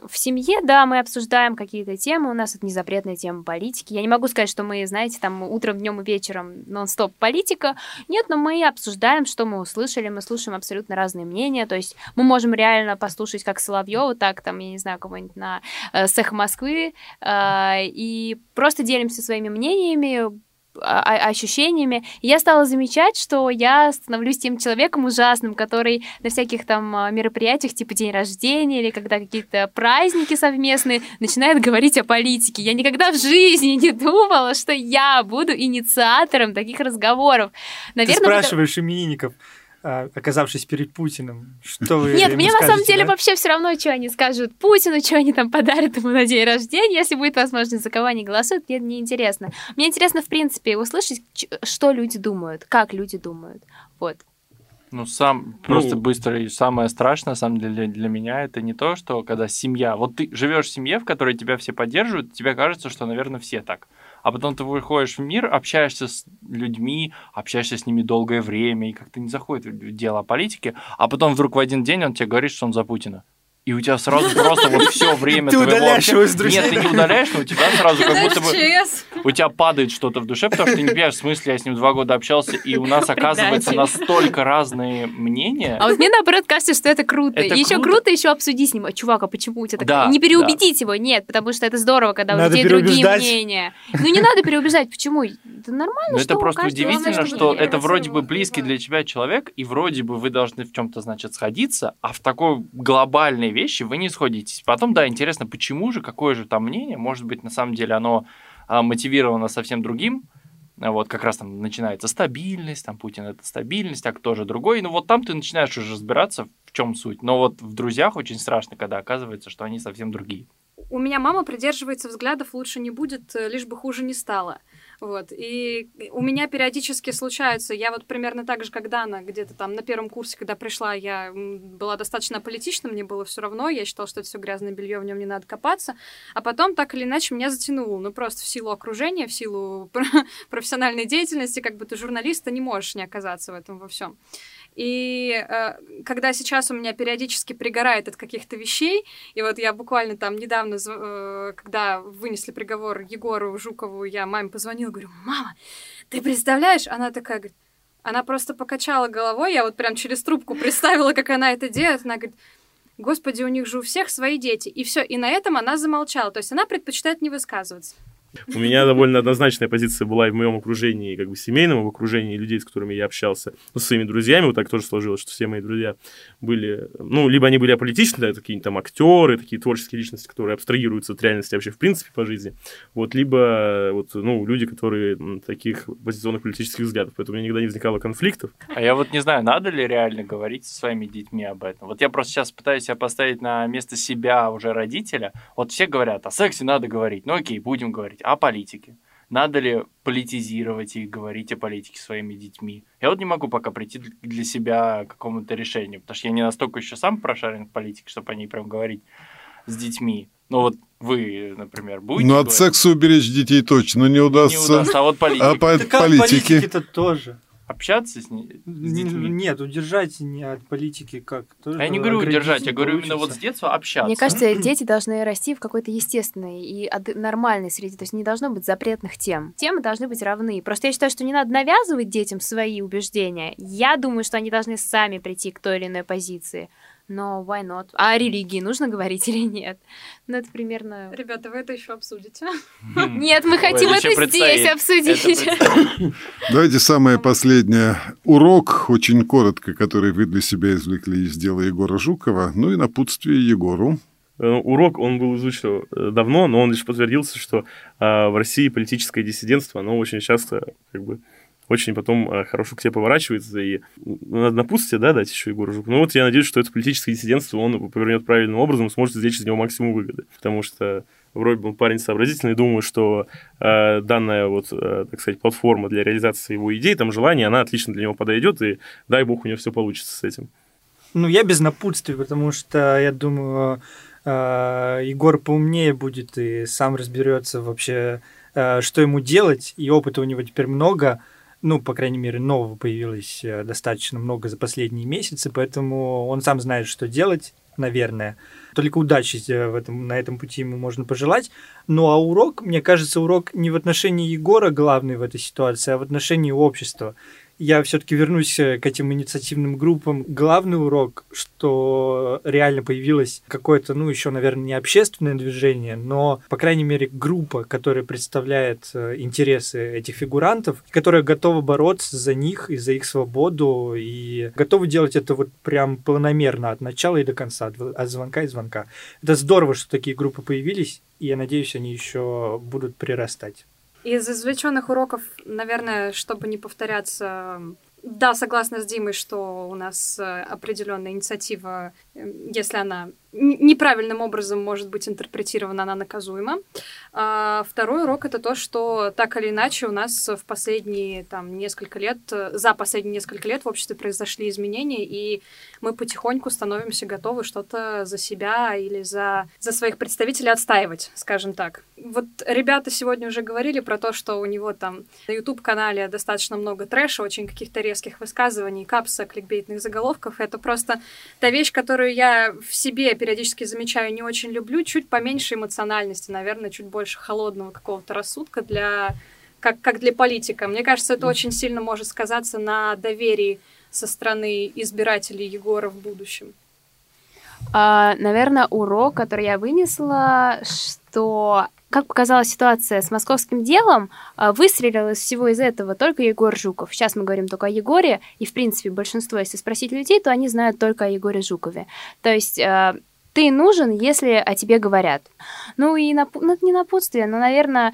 в семье, да, мы обсуждаем какие-то темы, у нас это не запретная тема политики, я не могу сказать, что мы, знаете, там утром, днем и вечером нон-стоп политика, нет, но мы обсуждаем, что мы услышали, мы слушаем абсолютно разные мнения, то есть мы можем реально послушать как Соловьева, так там, я не знаю, кого-нибудь на э, Сэх Москвы, э, и просто делимся своими мнениями, ощущениями. И я стала замечать, что я становлюсь тем человеком ужасным, который на всяких там а, мероприятиях, типа день рождения или когда какие-то праздники совместные, начинает говорить о политике. Я никогда в жизни не думала, что я буду инициатором таких разговоров. Наверное, Ты спрашиваешь это... именинников, а, оказавшись перед Путиным, что вы Нет, мне на самом деле да? вообще все равно, что они скажут Путину, что они там подарят ему на день рождения, если будет возможность, за кого они голосуют, мне не интересно. Мне интересно, в принципе, услышать, что люди думают, как люди думают. Вот. Ну, сам, просто ну, быстро, и самое страшное, на самом деле, для меня, это не то, что когда семья, вот ты живешь в семье, в которой тебя все поддерживают, тебе кажется, что, наверное, все так а потом ты выходишь в мир, общаешься с людьми, общаешься с ними долгое время, и как-то не заходит в дело о политике, а потом вдруг в один день он тебе говорит, что он за Путина и у тебя сразу просто вот все время ты удаляешь его из друзей. Нет, ты не удаляешь, но у тебя сразу как будто бы у тебя падает что-то в душе, потому что ты не понимаешь, в смысле, я с ним два года общался, и у нас оказывается настолько разные мнения. А вот мне наоборот кажется, что это круто. Это еще круто, еще обсудить с ним. А, чувак, а почему у тебя так? Да, не переубедить да. его, нет, потому что это здорово, когда надо у людей другие мнения. Ну не надо переубеждать, почему? Это нормально, Но это просто удивительно, что это вроде бы близкий для тебя человек, и вроде бы вы должны в чем-то, значит, сходиться, а в такой глобальной вещи вы не сходитесь. Потом, да, интересно, почему же, какое же там мнение, может быть, на самом деле оно а, мотивировано совсем другим, вот как раз там начинается стабильность, там Путин это стабильность, так тоже другой. Ну вот там ты начинаешь уже разбираться, в чем суть. Но вот в друзьях очень страшно, когда оказывается, что они совсем другие. у меня мама придерживается взглядов «лучше не будет, лишь бы хуже не стало». Вот. И у меня периодически случаются, я вот примерно так же, как Дана, где-то там на первом курсе, когда пришла, я была достаточно политична, мне было все равно, я считала, что это все грязное белье, в нем не надо копаться. А потом так или иначе меня затянуло, ну просто в силу окружения, в силу [laughs] профессиональной деятельности, как бы ты журналиста не можешь не оказаться в этом во всем. И э, когда сейчас у меня периодически пригорает от каких-то вещей, и вот я буквально там недавно, э, когда вынесли приговор Егору Жукову, я маме позвонила, говорю, мама, ты представляешь? Она такая говорит, она просто покачала головой, я вот прям через трубку представила, как она это делает, она говорит, Господи, у них же у всех свои дети. И все, и на этом она замолчала. То есть она предпочитает не высказываться. У меня довольно однозначная позиция была и в моем окружении, как бы семейном, в окружении людей, с которыми я общался, ну, со своими друзьями, вот так тоже сложилось, что все мои друзья были, ну, либо они были аполитичны, да, такие там актеры, такие творческие личности, которые абстрагируются от реальности вообще в принципе по жизни, вот, либо вот, ну, люди, которые таких позиционных политических взглядов, поэтому у меня никогда не возникало конфликтов. А я вот не знаю, надо ли реально говорить со своими детьми об этом. Вот я просто сейчас пытаюсь себя поставить на место себя уже родителя. Вот все говорят, о сексе надо говорить. Ну окей, будем говорить о политике. Надо ли политизировать и говорить о политике своими детьми? Я вот не могу пока прийти для себя к какому-то решению, потому что я не настолько еще сам прошарен в политике, чтобы о ней прям говорить с детьми. Ну вот вы, например, будете... Ну от секса уберечь детей точно не удастся. Не удастся, а вот политика. А по так политики... политики-то тоже общаться с, ней, с детьми? Нет, удержать не от политики как. Тоже я не говорю удержать, я говорю именно вот с детства общаться. Мне кажется, дети должны расти в какой-то естественной и нормальной среде, то есть не должно быть запретных тем. Темы должны быть равны. Просто я считаю, что не надо навязывать детям свои убеждения. Я думаю, что они должны сами прийти к той или иной позиции но why not? А о религии нужно говорить [laughs] или нет? Ну, это примерно... Ребята, вы это еще обсудите? Нет, мы хотим это здесь обсудить. Давайте самое последнее. Урок, очень коротко, который вы для себя извлекли из дела Егора Жукова, ну и напутствие Егору. Э, урок, он был изучен э, давно, но он лишь подтвердился, что а, в России политическое диссидентство, оно очень часто как бы очень потом э, хорошо к тебе поворачивается, и надо напутствие, да, дать еще Егору Жуку. Ну вот я надеюсь, что это политическое диссидентство он повернет правильным образом и сможет извлечь из него максимум выгоды, потому что вроде бы он парень сообразительный, думаю, что э, данная вот, э, так сказать, платформа для реализации его идей, там желание, она отлично для него подойдет, и дай бог у него все получится с этим. Ну, я без напутствия, потому что я думаю, э, Егор поумнее будет и сам разберется вообще, э, что ему делать, и опыта у него теперь много – ну, по крайней мере, нового появилось э, достаточно много за последние месяцы, поэтому он сам знает, что делать, наверное. Только удачи э, в этом, на этом пути ему можно пожелать. Ну а урок, мне кажется, урок не в отношении Егора главный в этой ситуации, а в отношении общества я все-таки вернусь э, к этим инициативным группам. Главный урок, что реально появилось какое-то, ну, еще, наверное, не общественное движение, но, по крайней мере, группа, которая представляет э, интересы этих фигурантов, которая готова бороться за них и за их свободу, и готова делать это вот прям планомерно от начала и до конца, от звонка и звонка. Это здорово, что такие группы появились, и я надеюсь, они еще будут прирастать. Из извлеченных уроков, наверное, чтобы не повторяться, да, согласна с Димой, что у нас э, определенная инициатива, э, если она неправильным образом может быть интерпретирована, она наказуема. А второй урок это то, что так или иначе у нас в последние там, несколько лет, за последние несколько лет в обществе произошли изменения, и мы потихоньку становимся готовы что-то за себя или за, за своих представителей отстаивать, скажем так. Вот ребята сегодня уже говорили про то, что у него там на YouTube-канале достаточно много трэша, очень каких-то резких высказываний, капса, кликбейтных заголовков. Это просто та вещь, которую я в себе периодически замечаю, не очень люблю, чуть поменьше эмоциональности, наверное, чуть больше холодного какого-то рассудка для как, как для политика. Мне кажется, это очень сильно может сказаться на доверии со стороны избирателей Егора в будущем. А, наверное, урок, который я вынесла, что как показала ситуация с московским делом, а, выстрелил из всего из этого только Егор Жуков. Сейчас мы говорим только о Егоре, и, в принципе, большинство, если спросить людей, то они знают только о Егоре Жукове. То есть а, ты нужен, если о тебе говорят. Ну и нап... ну, не напутствие, но, наверное,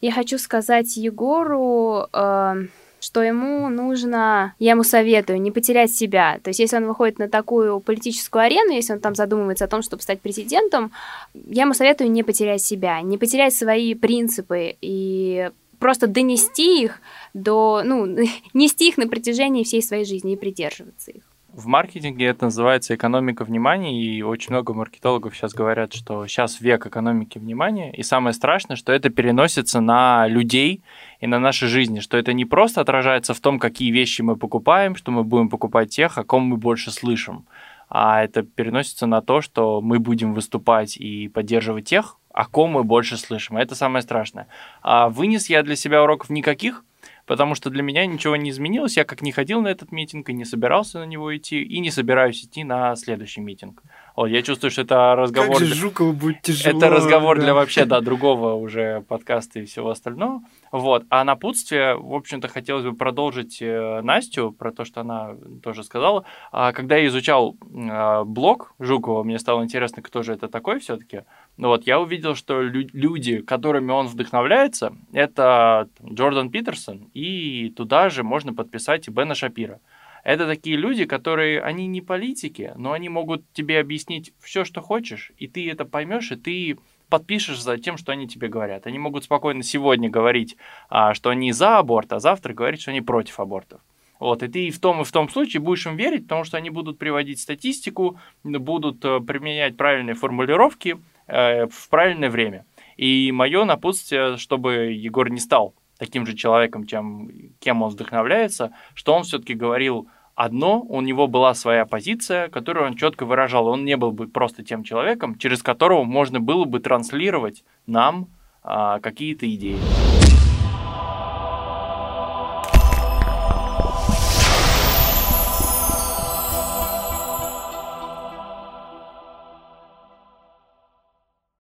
я хочу сказать Егору, э, что ему нужно, я ему советую, не потерять себя. То есть, если он выходит на такую политическую арену, если он там задумывается о том, чтобы стать президентом, я ему советую не потерять себя, не потерять свои принципы и просто донести их до, ну, [laughs] нести их на протяжении всей своей жизни и придерживаться их. В маркетинге это называется экономика внимания, и очень много маркетологов сейчас говорят, что сейчас век экономики внимания, и самое страшное, что это переносится на людей и на наши жизни, что это не просто отражается в том, какие вещи мы покупаем, что мы будем покупать тех, о ком мы больше слышим, а это переносится на то, что мы будем выступать и поддерживать тех, о ком мы больше слышим. Это самое страшное. А вынес я для себя уроков никаких, потому что для меня ничего не изменилось. Я как не ходил на этот митинг и не собирался на него идти, и не собираюсь идти на следующий митинг. Вот, я чувствую, что это разговор... Как же Жукову будет тяжело. Это разговор да. для вообще, да, [laughs] другого уже подкаста и всего остального. Вот. А напутствие, в общем-то, хотелось бы продолжить э, Настю про то, что она тоже сказала. А, когда я изучал а, блог Жукова, мне стало интересно, кто же это такой все-таки. Вот, я увидел, что люди, которыми он вдохновляется, это Джордан Питерсон, и туда же можно подписать и Бена Шапира. Это такие люди, которые, они не политики, но они могут тебе объяснить все, что хочешь, и ты это поймешь, и ты подпишешь за тем, что они тебе говорят. Они могут спокойно сегодня говорить, а, что они за аборт, а завтра говорить, что они против абортов. Вот, и ты и в том, и в том случае будешь им верить, потому что они будут приводить статистику, будут э, применять правильные формулировки э, в правильное время. И мое напутствие, чтобы Егор не стал таким же человеком, чем, кем он вдохновляется, что он все-таки говорил одно, у него была своя позиция, которую он четко выражал. Он не был бы просто тем человеком, через которого можно было бы транслировать нам а, какие-то идеи.